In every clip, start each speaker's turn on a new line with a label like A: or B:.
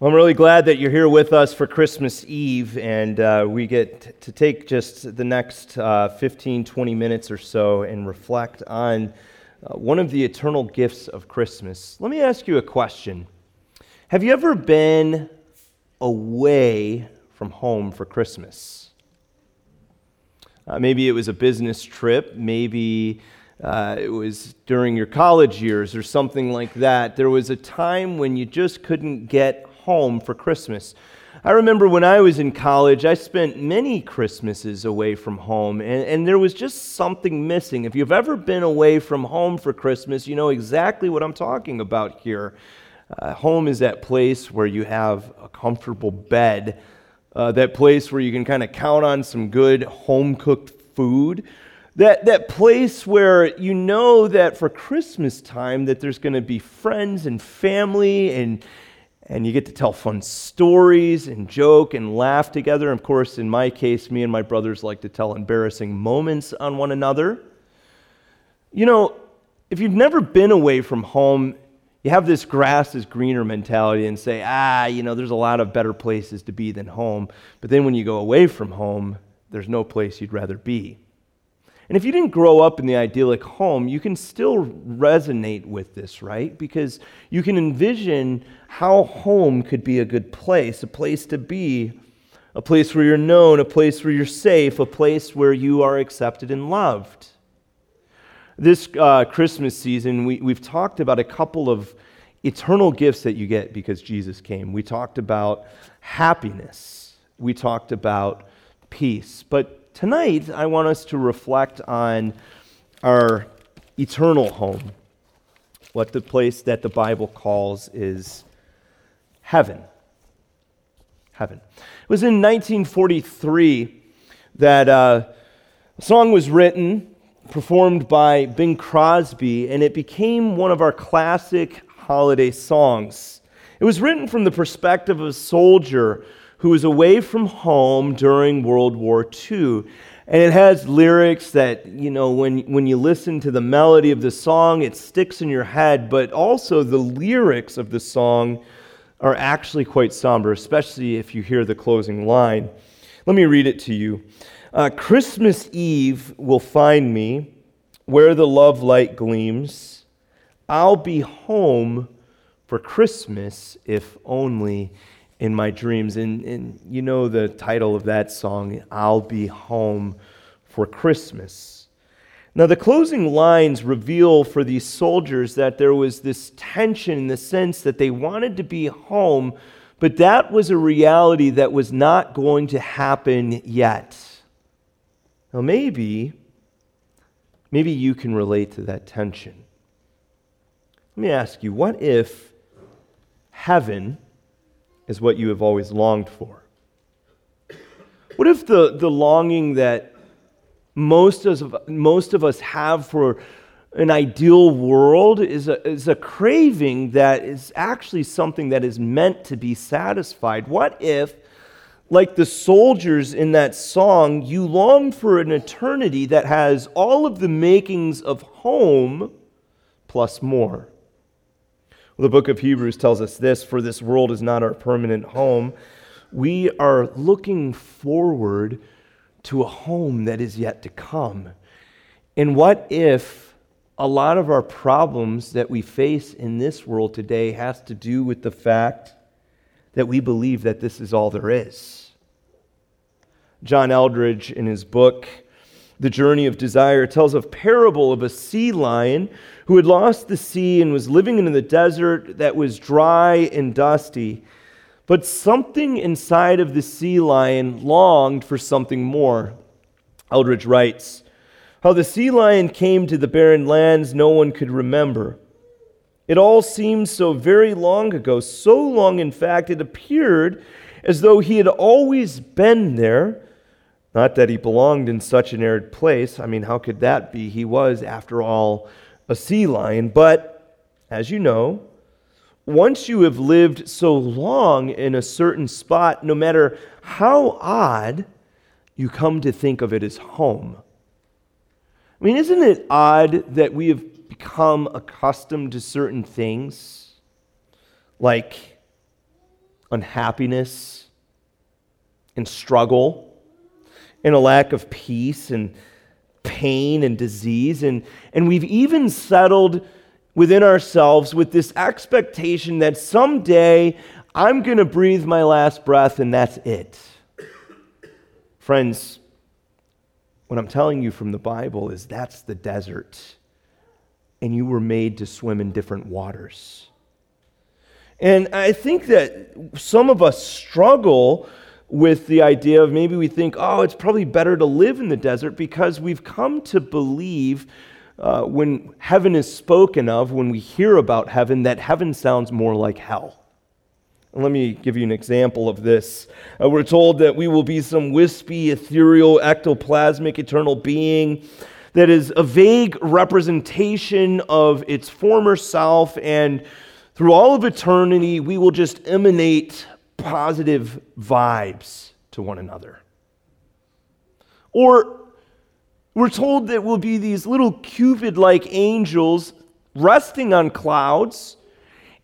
A: Well, I'm really glad that you're here with us for Christmas Eve, and uh, we get to take just the next uh, 15, 20 minutes or so and reflect on uh, one of the eternal gifts of Christmas. Let me ask you a question Have you ever been away from home for Christmas? Uh, maybe it was a business trip, maybe. Uh, it was during your college years or something like that. There was a time when you just couldn't get home for Christmas. I remember when I was in college, I spent many Christmases away from home, and, and there was just something missing. If you've ever been away from home for Christmas, you know exactly what I'm talking about here. Uh, home is that place where you have a comfortable bed, uh, that place where you can kind of count on some good home cooked food. That, that place where you know that for Christmas time that there's going to be friends and family and, and you get to tell fun stories and joke and laugh together. Of course, in my case, me and my brothers like to tell embarrassing moments on one another. You know, if you've never been away from home, you have this grass is greener mentality and say, ah, you know, there's a lot of better places to be than home. But then when you go away from home, there's no place you'd rather be. And if you didn't grow up in the idyllic home, you can still resonate with this, right? Because you can envision how home could be a good place, a place to be, a place where you're known, a place where you're safe, a place where you are accepted and loved. This uh, Christmas season, we, we've talked about a couple of eternal gifts that you get because Jesus came. We talked about happiness, we talked about peace. But tonight, I want us to reflect on our eternal home, what the place that the Bible calls is heaven. Heaven. It was in 1943 that uh, a song was written, performed by Bing Crosby, and it became one of our classic holiday songs. It was written from the perspective of a soldier who was away from home during World War II. And it has lyrics that, you know, when, when you listen to the melody of the song, it sticks in your head, but also the lyrics of the song are actually quite somber, especially if you hear the closing line. Let me read it to you. Uh, Christmas Eve will find me where the love light gleams. I'll be home for Christmas if only in my dreams. And, and you know the title of that song, I'll Be Home for Christmas. Now, the closing lines reveal for these soldiers that there was this tension in the sense that they wanted to be home, but that was a reality that was not going to happen yet. Now, maybe, maybe you can relate to that tension. Let me ask you what if heaven is what you have always longed for? What if the, the longing that most of, most of us have for an ideal world is a, is a craving that is actually something that is meant to be satisfied? What if, like the soldiers in that song, you long for an eternity that has all of the makings of home plus more? The book of Hebrews tells us this for this world is not our permanent home. We are looking forward to a home that is yet to come. And what if a lot of our problems that we face in this world today has to do with the fact that we believe that this is all there is? John Eldredge, in his book, The Journey of Desire, tells a parable of a sea lion who had lost the sea and was living in the desert that was dry and dusty. But something inside of the sea lion longed for something more. Eldredge writes How the sea lion came to the barren lands, no one could remember. It all seemed so very long ago, so long, in fact, it appeared as though he had always been there. Not that he belonged in such an arid place. I mean, how could that be? He was, after all, a sea lion. But as you know, once you have lived so long in a certain spot, no matter how odd, you come to think of it as home. I mean, isn't it odd that we have become accustomed to certain things? Like unhappiness and struggle and a lack of peace and pain and disease. And, and we've even settled within ourselves with this expectation that someday I'm going to breathe my last breath and that's it. Friends, what I'm telling you from the Bible is that's the desert. And you were made to swim in different waters. And I think that some of us struggle with the idea of maybe we think, oh, it's probably better to live in the desert because we've come to believe uh, when heaven is spoken of, when we hear about heaven, that heaven sounds more like hell. Let me give you an example of this. Uh, we're told that we will be some wispy, ethereal, ectoplasmic, eternal being that is a vague representation of its former self, and through all of eternity, we will just emanate positive vibes to one another. Or we're told that we'll be these little Cupid like angels resting on clouds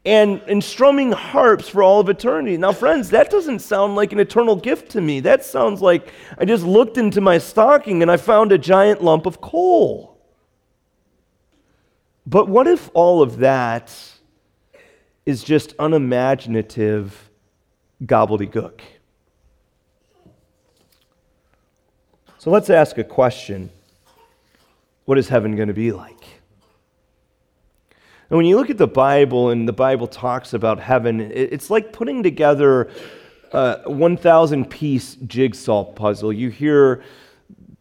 A: and, and strumming harps for all of eternity. Now, friends, that doesn't sound like an eternal gift to me. That sounds like I just looked into my stocking and I found a giant lump of coal. But what if all of that is just unimaginative gobbledygook? So let's ask a question What is heaven going to be like? And when you look at the Bible and the Bible talks about heaven, it's like putting together a 1,000 piece jigsaw puzzle. You hear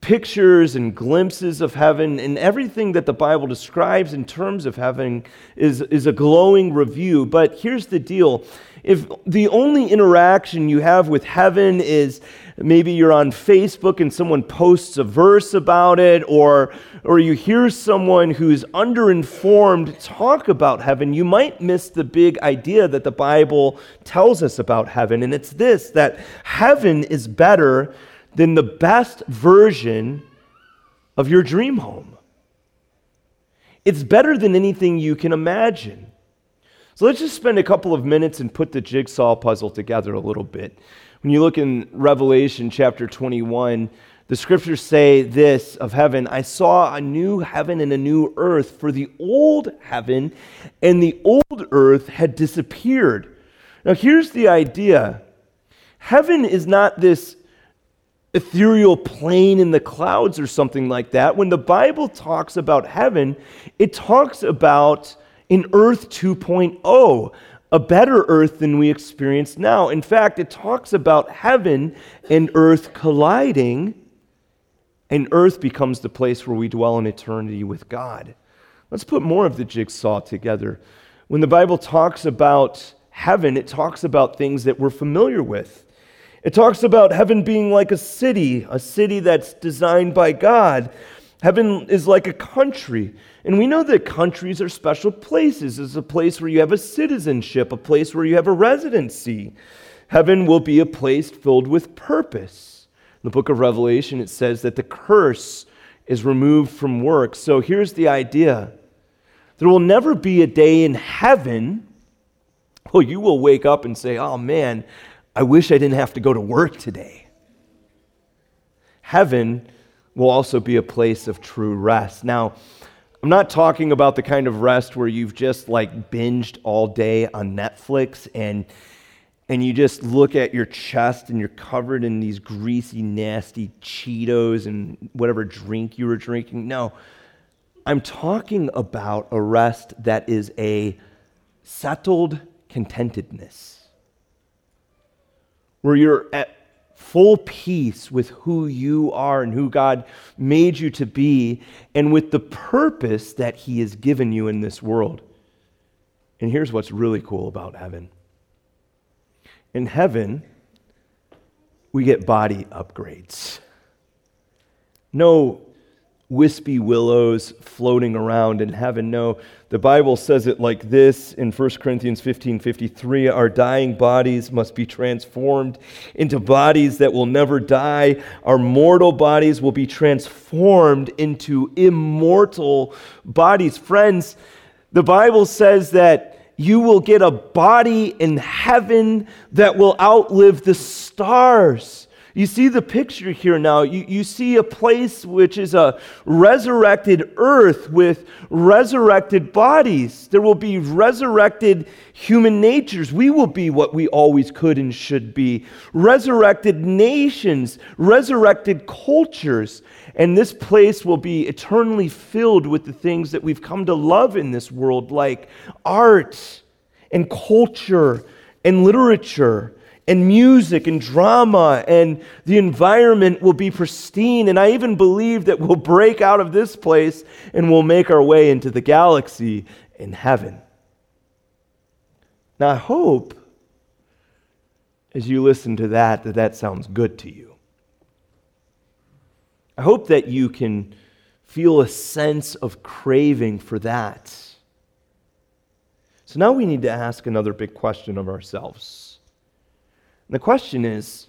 A: pictures and glimpses of heaven, and everything that the Bible describes in terms of heaven is, is a glowing review. But here's the deal if the only interaction you have with heaven is maybe you're on Facebook and someone posts a verse about it, or, or you hear someone who's underinformed talk about heaven, you might miss the big idea that the Bible tells us about heaven. And it's this that heaven is better than the best version of your dream home. It's better than anything you can imagine. So let's just spend a couple of minutes and put the jigsaw puzzle together a little bit. When you look in Revelation chapter 21, the scriptures say this of heaven I saw a new heaven and a new earth, for the old heaven and the old earth had disappeared. Now, here's the idea heaven is not this ethereal plane in the clouds or something like that. When the Bible talks about heaven, it talks about an earth 2.0, a better earth than we experience now. In fact, it talks about heaven and earth colliding, and earth becomes the place where we dwell in eternity with God. Let's put more of the jigsaw together. When the Bible talks about heaven, it talks about things that we're familiar with. It talks about heaven being like a city, a city that's designed by God. Heaven is like a country. And we know that countries are special places. It's a place where you have a citizenship, a place where you have a residency. Heaven will be a place filled with purpose. In the book of Revelation, it says that the curse is removed from work. So here's the idea there will never be a day in heaven where you will wake up and say, oh man, I wish I didn't have to go to work today. Heaven will also be a place of true rest. Now, I'm not talking about the kind of rest where you've just like binged all day on Netflix and and you just look at your chest and you're covered in these greasy, nasty Cheetos and whatever drink you were drinking. No, I'm talking about a rest that is a settled contentedness where you're at full peace with who you are and who God made you to be, and with the purpose that He has given you in this world. And here's what's really cool about heaven in heaven, we get body upgrades. No wispy willows floating around in heaven. No, the Bible says it like this in 1 Corinthians 15 53 Our dying bodies must be transformed into bodies that will never die. Our mortal bodies will be transformed into immortal bodies. Friends, the Bible says that you will get a body in heaven that will outlive the stars. You see the picture here now. You, you see a place which is a resurrected earth with resurrected bodies. There will be resurrected human natures. We will be what we always could and should be. Resurrected nations, resurrected cultures. And this place will be eternally filled with the things that we've come to love in this world, like art and culture and literature and music and drama, and the environment will be pristine. And I even believe that we'll break out of this place and we'll make our way into the galaxy in heaven. Now, I hope as you listen to that, that that sounds good to you. I hope that you can feel a sense of craving for that. So now we need to ask another big question of ourselves. And the question is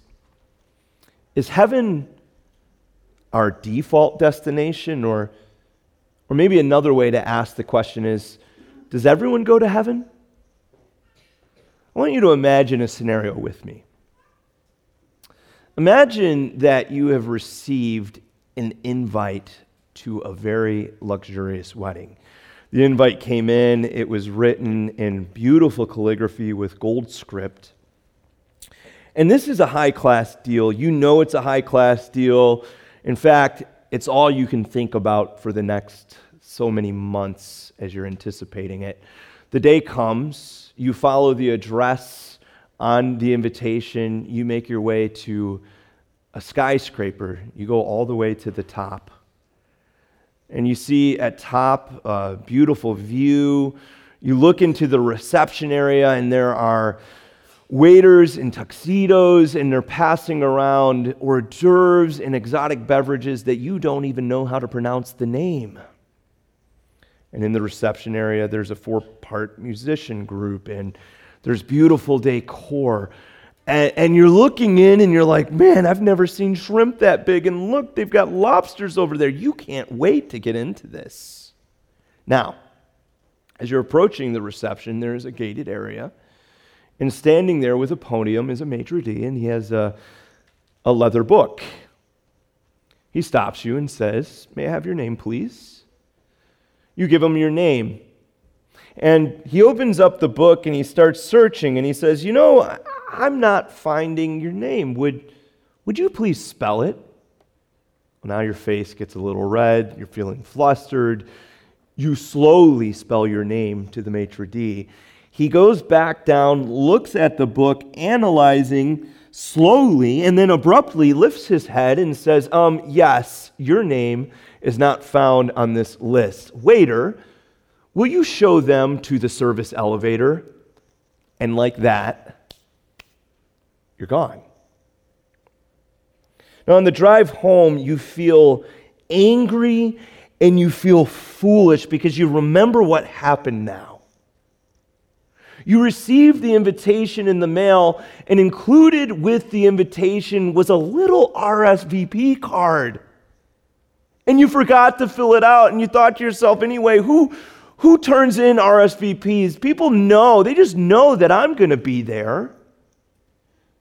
A: Is heaven our default destination? Or, or maybe another way to ask the question is Does everyone go to heaven? I want you to imagine a scenario with me. Imagine that you have received an invite to a very luxurious wedding. The invite came in, it was written in beautiful calligraphy with gold script. And this is a high class deal. You know it's a high class deal. In fact, it's all you can think about for the next so many months as you're anticipating it. The day comes, you follow the address on the invitation, you make your way to a skyscraper, you go all the way to the top. And you see at top a beautiful view. You look into the reception area, and there are waiters in tuxedos and they're passing around hors d'oeuvres and exotic beverages that you don't even know how to pronounce the name. And in the reception area, there's a four part musician group and there's beautiful decor. And, and, you're looking in and you're like, man, I've never seen shrimp that big. And look, they've got lobsters over there. You can't wait to get into this. Now, as you're approaching the reception, there's a gated area and standing there with a podium is a maitre d', and he has a, a leather book. He stops you and says, May I have your name, please? You give him your name. And he opens up the book and he starts searching and he says, You know, I'm not finding your name. Would, would you please spell it? Well, now your face gets a little red. You're feeling flustered. You slowly spell your name to the maitre d'. He goes back down, looks at the book, analyzing slowly, and then abruptly lifts his head and says, Um, yes, your name is not found on this list. Waiter, will you show them to the service elevator? And like that, you're gone. Now, on the drive home, you feel angry and you feel foolish because you remember what happened now. You received the invitation in the mail, and included with the invitation was a little RSVP card. And you forgot to fill it out, and you thought to yourself, anyway, who, who turns in RSVPs? People know, they just know that I'm going to be there.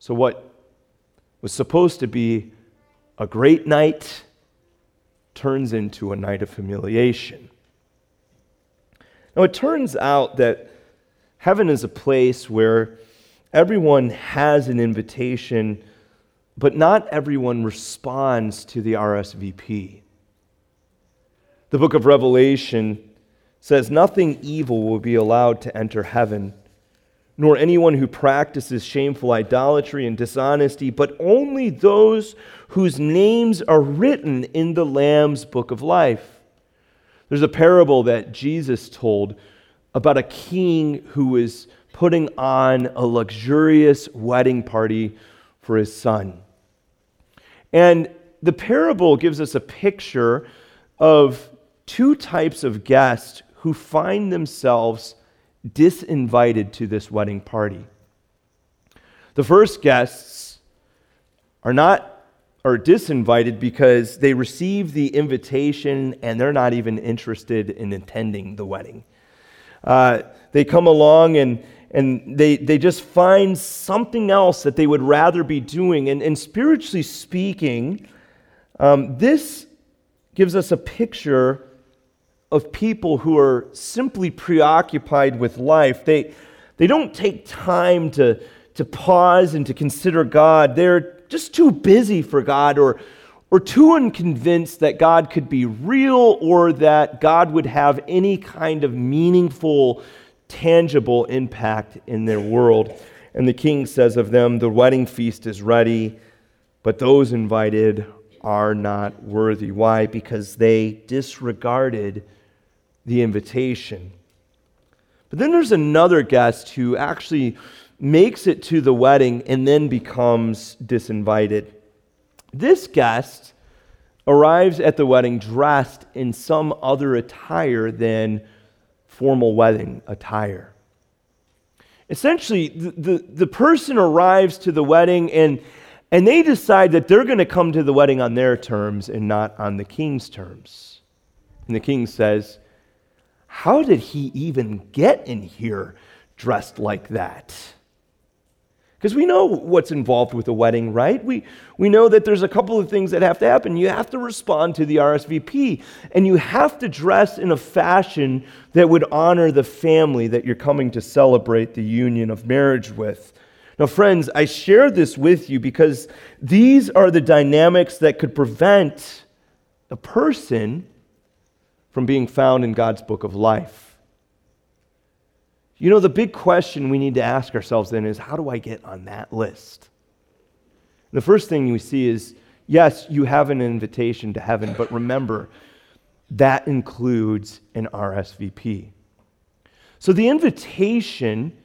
A: So, what was supposed to be a great night turns into a night of humiliation. Now, it turns out that Heaven is a place where everyone has an invitation, but not everyone responds to the RSVP. The book of Revelation says, Nothing evil will be allowed to enter heaven, nor anyone who practices shameful idolatry and dishonesty, but only those whose names are written in the Lamb's book of life. There's a parable that Jesus told about a king who is putting on a luxurious wedding party for his son. And the parable gives us a picture of two types of guests who find themselves disinvited to this wedding party. The first guests are not are disinvited because they receive the invitation and they're not even interested in attending the wedding. Uh, they come along and, and they, they just find something else that they would rather be doing. And, and spiritually speaking, um, this gives us a picture of people who are simply preoccupied with life. They, they don't take time to, to pause and to consider God. They're just too busy for God or, or too unconvinced that God could be real or that God would have any kind of meaningful, tangible impact in their world. And the king says of them, The wedding feast is ready, but those invited are not worthy. Why? Because they disregarded the invitation. But then there's another guest who actually makes it to the wedding and then becomes disinvited. This guest arrives at the wedding dressed in some other attire than formal wedding attire. Essentially, the, the, the person arrives to the wedding and, and they decide that they're going to come to the wedding on their terms and not on the king's terms. And the king says, How did he even get in here dressed like that? Because we know what's involved with a wedding, right? We, we know that there's a couple of things that have to happen. You have to respond to the RSVP, and you have to dress in a fashion that would honor the family that you're coming to celebrate the union of marriage with. Now, friends, I share this with you because these are the dynamics that could prevent a person from being found in God's book of life. You know, the big question we need to ask ourselves then is how do I get on that list? The first thing we see is yes, you have an invitation to heaven, but remember, that includes an RSVP. So the invitation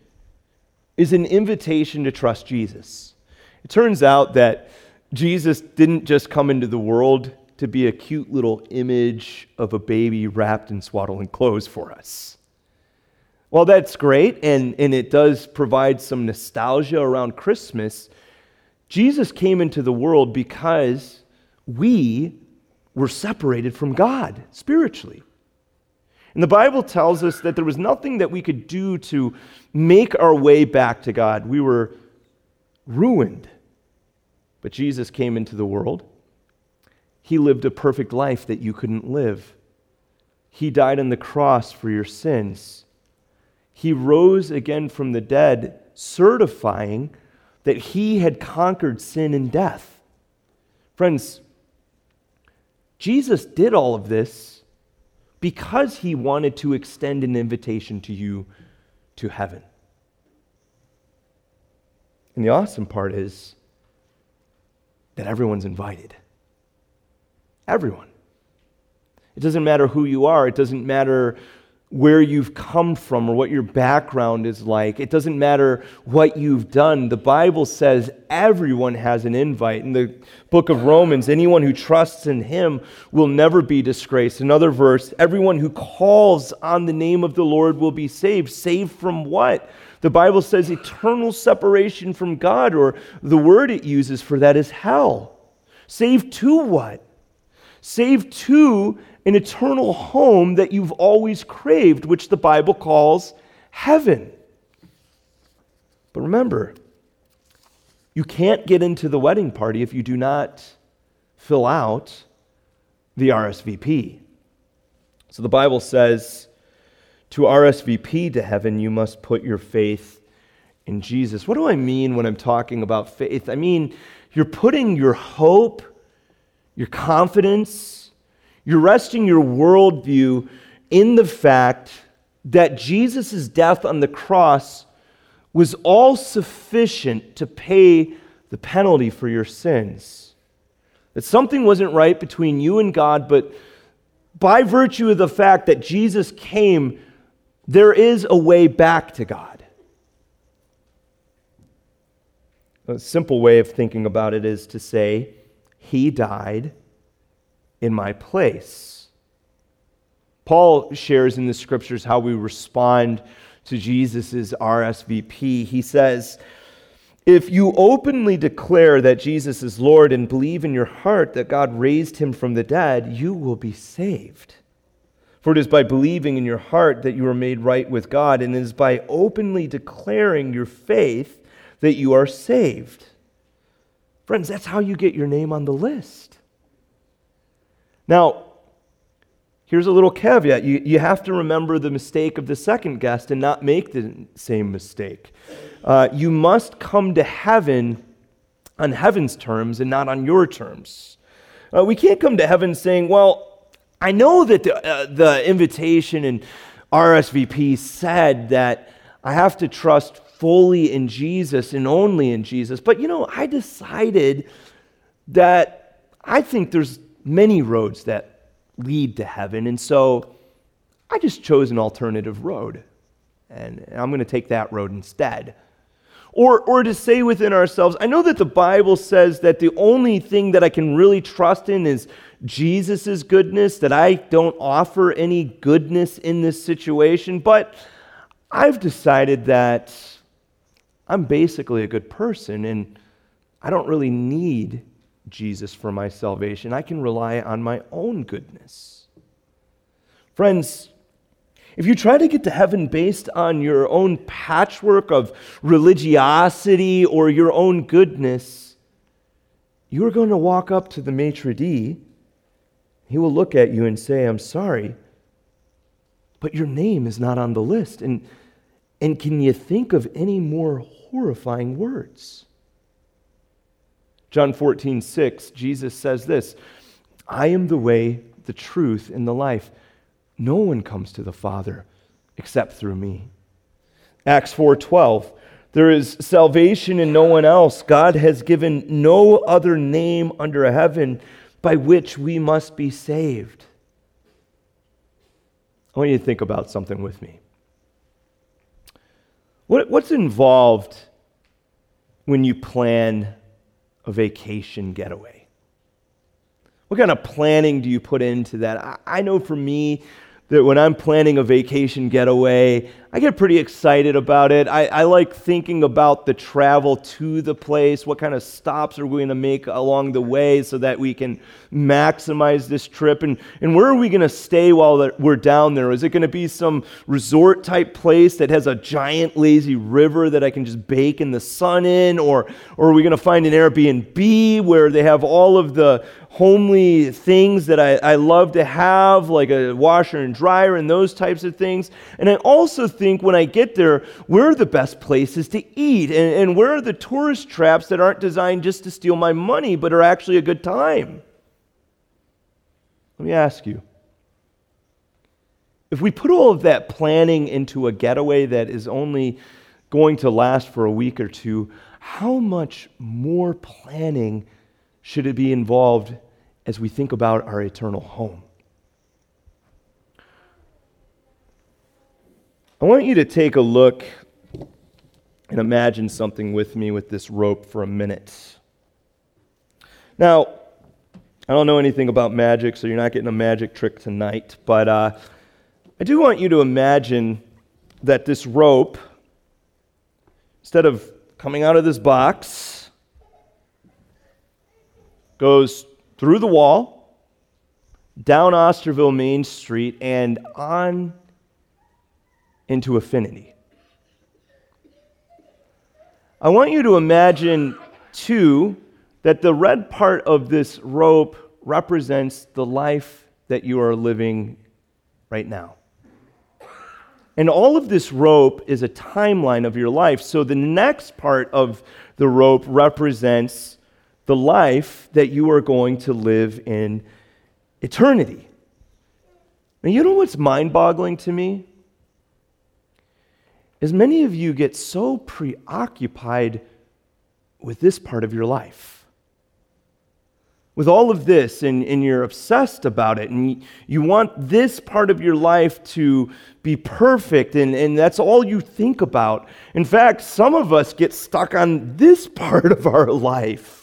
A: is an invitation to trust Jesus. It turns out that Jesus didn't just come into the world to be a cute little image of a baby wrapped in swaddling clothes for us. Well, that's great, and, and it does provide some nostalgia around Christmas. Jesus came into the world because we were separated from God spiritually. And the Bible tells us that there was nothing that we could do to make our way back to God. We were ruined. But Jesus came into the world. He lived a perfect life that you couldn't live. He died on the cross for your sins. He rose again from the dead, certifying that he had conquered sin and death. Friends, Jesus did all of this because he wanted to extend an invitation to you to heaven. And the awesome part is that everyone's invited. Everyone. It doesn't matter who you are, it doesn't matter where you've come from or what your background is like. It doesn't matter what you've done. The Bible says everyone has an invite. In the book of Romans, anyone who trusts in him will never be disgraced. Another verse, everyone who calls on the name of the Lord will be saved. Saved from what? The Bible says eternal separation from God, or the word it uses for that is hell. Saved to what? Saved to an eternal home that you've always craved, which the Bible calls heaven. But remember, you can't get into the wedding party if you do not fill out the RSVP. So the Bible says to RSVP to heaven, you must put your faith in Jesus. What do I mean when I'm talking about faith? I mean, you're putting your hope, your confidence, you're resting your worldview in the fact that Jesus' death on the cross was all sufficient to pay the penalty for your sins. That something wasn't right between you and God, but by virtue of the fact that Jesus came, there is a way back to God. A simple way of thinking about it is to say, He died in my place. Paul shares in the scriptures how we respond to Jesus' RSVP. He says, If you openly declare that Jesus is Lord and believe in your heart that God raised him from the dead, you will be saved. For it is by believing in your heart that you are made right with God, and it is by openly declaring your faith that you are saved. Friends, that's how you get your name on the list. Now, here's a little caveat you, you have to remember the mistake of the second guest and not make the same mistake. Uh, you must come to heaven on heaven's terms and not on your terms. Uh, we can't come to heaven saying, well, I know that the, uh, the invitation in RSVP said that I have to trust fully in Jesus and only in Jesus. But you know, I decided that I think there's many roads that lead to heaven. And so I just chose an alternative road. And I'm going to take that road instead. Or, or to say within ourselves, I know that the Bible says that the only thing that I can really trust in is Jesus' goodness, that I don't offer any goodness in this situation, but I've decided that I'm basically a good person and I don't really need Jesus for my salvation. I can rely on my own goodness. Friends, if you try to get to heaven based on your own patchwork of religiosity or your own goodness, you are going to walk up to the maitre d' He will look at you and say, I'm sorry, but your name is not on the list. And, and can you think of any more horrifying words? John 14, 6, Jesus says this I am the way, the truth, and the life. No one comes to the Father except through me. Acts 4:12 There is salvation in no one else. God has given no other name under heaven by which we must be saved. I want you to think about something with me. What, what's involved when you plan a vacation getaway? What kind of planning do you put into that? I, I know for me, that when I'm planning a vacation getaway, I get pretty excited about it. I, I, like thinking about the travel to the place. What kind of stops are we going to make along the way so that we can maximize this trip? And, and where are we going to stay while we're down there? Is it going to be some resort type place that has a giant lazy river that I can just bake in the sun in? Or, or are we going to find an Airbnb where they have all of the homely things that I, I love to have, like a washer and dryer and those types of things. And I also think when I get there, where are the best places to eat? And, and where are the tourist traps that aren't designed just to steal my money, but are actually a good time? Let me ask you. If we put all of that planning into a getaway that is only going to last for a week or two, how much more planning should it be involved as we think about our eternal home? I want you to take a look and imagine something with me with this rope for a minute. Now, I don't know anything about magic, so you're not getting a magic trick tonight, but uh, I do want you to imagine that this rope, instead of coming out of this box, goes through the wall, down Osterville Main Street, and on into Affinity. I want you to imagine, too, that the red part of this rope represents the life that you are living right now. And all of this rope is a timeline of your life. So the next part of the rope represents the life that you are going to live in eternity. Now, you know what's mind boggling to me? Is many of you get so preoccupied with this part of your life. With all of this, and, and you're obsessed about it, and you want this part of your life to be perfect, and, and that's all you think about. In fact, some of us get stuck on this part of our life.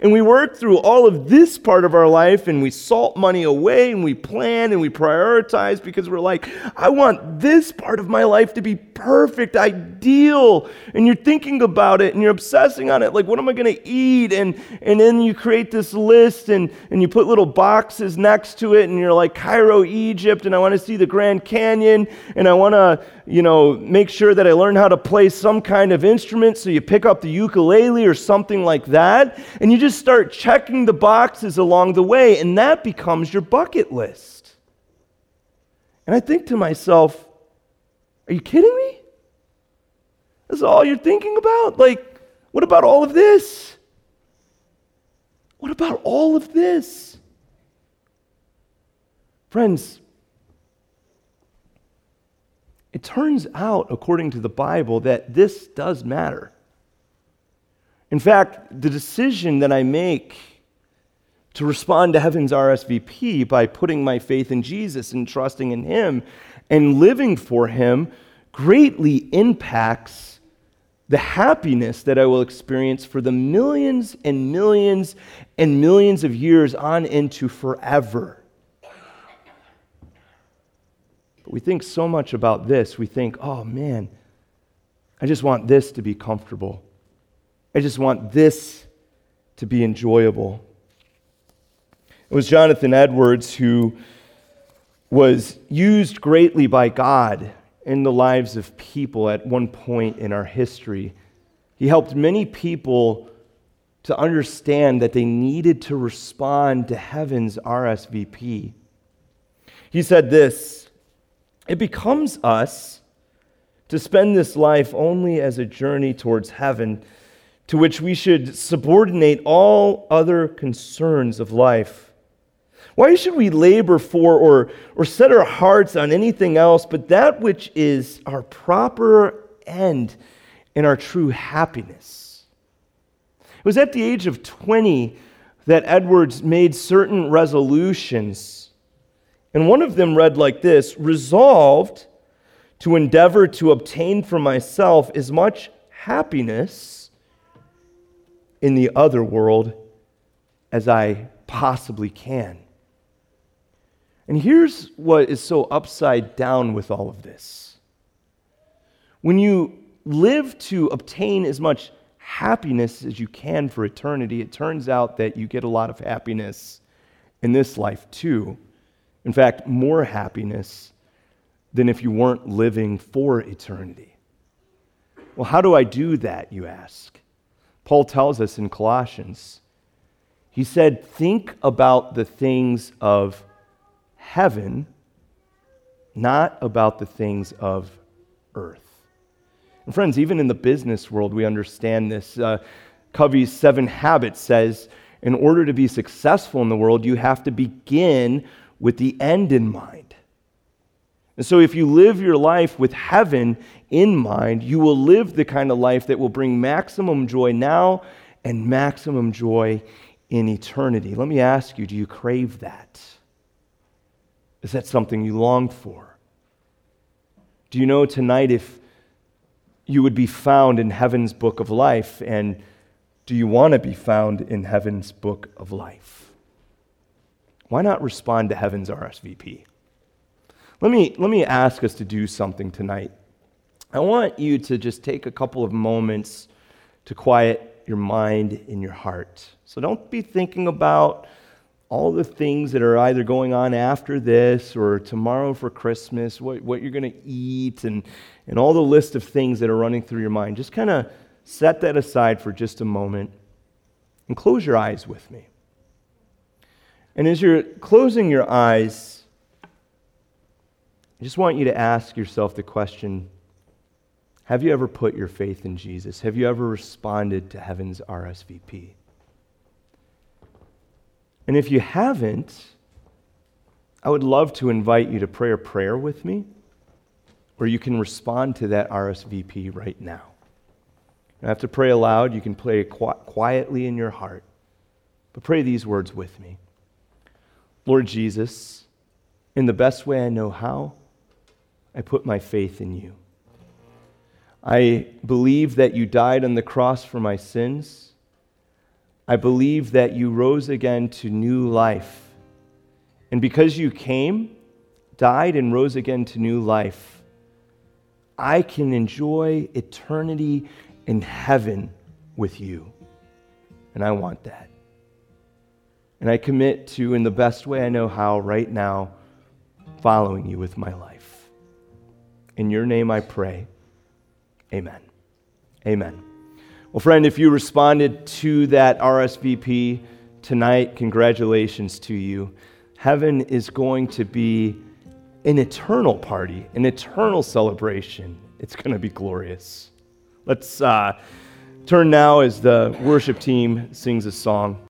A: And we work through all of this part of our life and we salt money away and we plan and we prioritize because we're like, I want this part of my life to be perfect, ideal, and you're thinking about it and you're obsessing on it. Like, what am I going to eat? And, and then you create this list and, and you put little boxes next to it, and you're like, Cairo, Egypt, and I want to see the Grand Canyon, and I want to, you know, make sure that I learn how to play some kind of instrument. So you pick up the ukulele or something like that, and you just start checking the boxes along the way, and that becomes your bucket list. And I think to myself, are you kidding me? That's all you're thinking about? Like, what about all of this? What about all of this? Friends, it turns out, according to the Bible, that this does matter. In fact, the decision that I make to respond to heaven's RSVP by putting my faith in Jesus and trusting in Him and living for Him greatly impacts the happiness that I will experience for the millions and millions and millions of years on into forever. But we think so much about this. We think, oh man, I just want this to be comfortable. I just want this to be enjoyable. It was Jonathan Edwards who was used greatly by God in the lives of people at one point in our history. He helped many people to understand that they needed to respond to heaven's RSVP. He said this It becomes us to spend this life only as a journey towards heaven, to which we should subordinate all other concerns of life. Why should we labor for or, or set our hearts on anything else but that which is our proper end and our true happiness? It was at the age of 20 that Edwards made certain resolutions. And one of them read like this Resolved to endeavor to obtain for myself as much happiness in the other world as I possibly can. And here's what is so upside down with all of this. When you live to obtain as much happiness as you can for eternity, it turns out that you get a lot of happiness in this life too. In fact, more happiness than if you weren't living for eternity. Well, how do I do that, you ask? Paul tells us in Colossians. He said, Think about the things of heaven, not about the things of earth. And friends, even in the business world, we understand this. Uh, Covey's Seven Habits says, in order to be successful in the world, you have to begin with the end in mind. And so, if you live your life with heaven in mind, you will live the kind of life that will bring maximum joy now and maximum joy in eternity. Let me ask you do you crave that? Is that something you long for? Do you know tonight if you would be found in heaven's book of life? And do you want to be found in heaven's book of life? Why not respond to heaven's RSVP? Let me, let me ask us to do something tonight. I want you to just take a couple of moments to quiet your mind and your heart. So don't be thinking about all the things that are either going on after this or tomorrow for Christmas, what, what you're going to eat, and, and all the list of things that are running through your mind. Just kind of set that aside for just a moment and close your eyes with me. And as you're closing your eyes, I just want you to ask yourself the question Have you ever put your faith in Jesus? Have you ever responded to heaven's RSVP? And if you haven't, I would love to invite you to pray a prayer with me, or you can respond to that RSVP right now. You have to pray aloud. You can pray quietly in your heart. But pray these words with me Lord Jesus, in the best way I know how, I put my faith in you. I believe that you died on the cross for my sins I believe that you rose again to new life. And because you came, died, and rose again to new life, I can enjoy eternity in heaven with you. And I want that. And I commit to, in the best way I know how, right now, following you with my life. In your name I pray. Amen. Amen. Well, friend, if you responded to that RSVP tonight, congratulations to you. Heaven is going to be an eternal party, an eternal celebration. It's going to be glorious. Let's uh, turn now as the worship team sings a song.